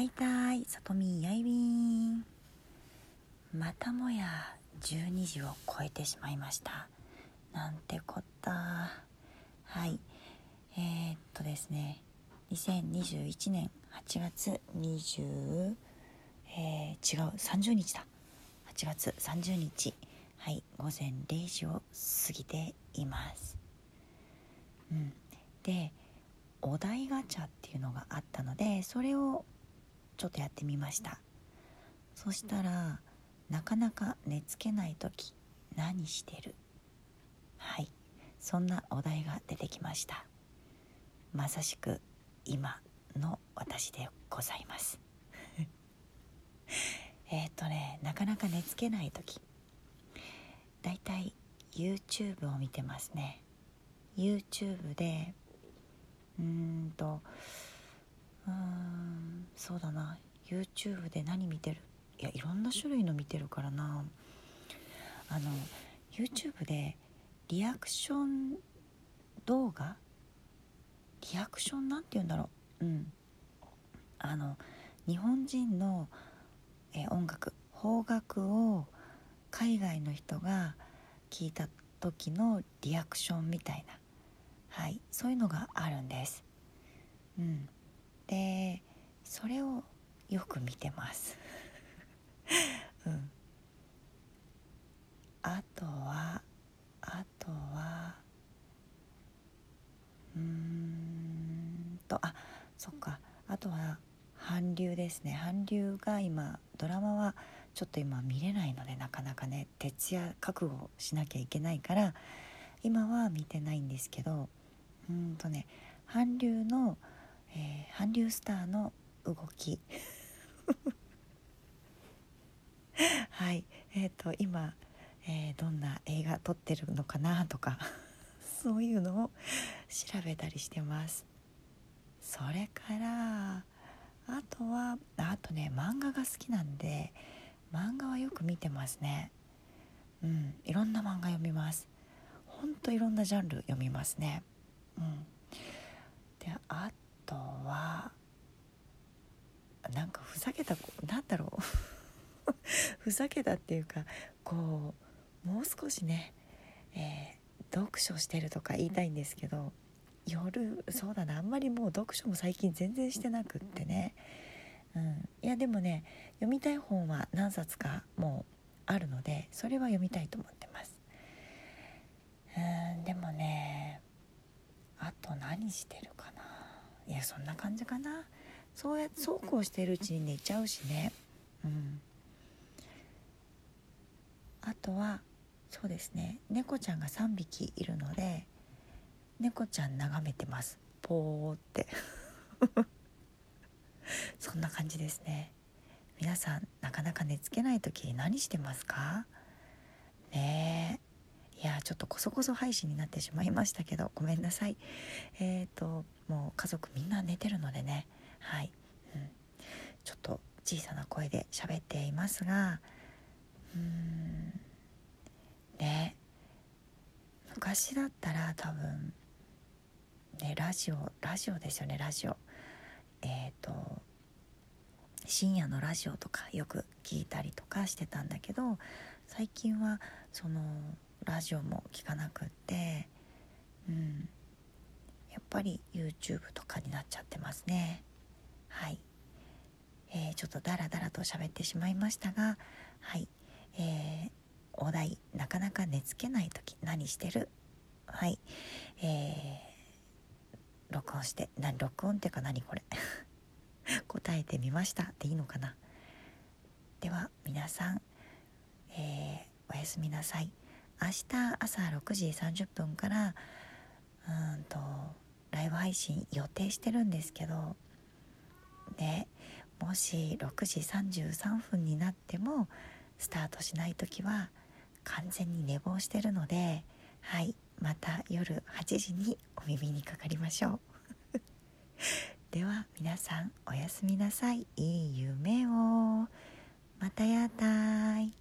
はいたいさとみやいび。んまたもや12時を超えてしまいました。なんてこったはい。えー、っとですね。2021年8月20えー、違う30日だ。8月30日。はい。午前0時を過ぎています。うん。でお題ガチャっていうのがあったのでそれをちょっとやってみました。そしたらなかなか寝つけない時何してる？はい。そんなお題が出てきました。まさしく今の私でございます。えっとねなかなか寝つけない時。だいたい YouTube を見てますね。YouTube でうーんとうんそうだな。YouTube で何見てる？いやいろんな種類の見てるからな。あの YouTube でリアクション動画？リアクションなんて言うんだろう？うん。あの日本人のえ音楽。邦楽を海外の人が聞いた時のリアクションみたいな。はい。そういうのがあるんです。うん。でそれをよく見てます。うん。あとはあとはうーんとあそっか。あとは韓流ですね。韓流が今ドラマはちょっと今見れないのでなかなかね徹夜覚悟しなきゃいけないから今は見てないんですけどうんとね韓流の、えー、韓流スターの動き。はい。えっ、ー、と今、えー、どんな映画撮ってるのかな？とか。そういうのを調べたりしてます。それからあとはあとね漫画が好きなんで漫画はよく見てますね。うん。いろんな漫画読みます。ほんといろんなジャンル読みますね。うんであとはなんかふざけたなんだろう。ふざけたっていうかこうもう少しね、えー、読書してるとか言いたいんですけど夜そうだなあんまりもう読書も最近全然してなくってね、うん、いやでもね読みたい本は何冊かもうあるのでそれは読みたいと思ってます。うんでもねあと何してるかな。いやそんな感じかな。そうやってそうこうしてるうちに寝ちゃうしね。うん。あとはそうですね。猫ちゃんが3匹いるので猫ちゃん眺めてます。ポーって。そんな感じですね。皆さんなかなか寝つけない時何してますか？ねえ。いやちょっとこそこそ配信になってしまいましたけどごめんなさい。えっ、ー、ともう家族みんな寝てるのでね。はい、うん、ちょっと小さな声で喋っていますがうん。ね。昔だったら多分ねラジオラジオですよねラジオ。えっ、ー、と深夜のラジオとかよく聞いたりとかしてたんだけど最近はそのラジオも聞かなくってうん。やっぱり YouTube とかになっちゃってますね。はい、えー、ちょっとダラダラと喋ってしまいましたがはい。えー、お題なかなか寝つけない時何してる？はい。えー、録音して何録音っていうか何これ？答えてみましたでいいのかな？では皆さん、えー、おやすみなさい。明日朝6時30分からうんとライブ配信予定してるんですけどでもし6時33分になってもスタートしない時は完全に寝坊してるのではいまた夜8時にお耳にかかりましょう。では皆さんおやすみなさい。いい夢を。またやったーい。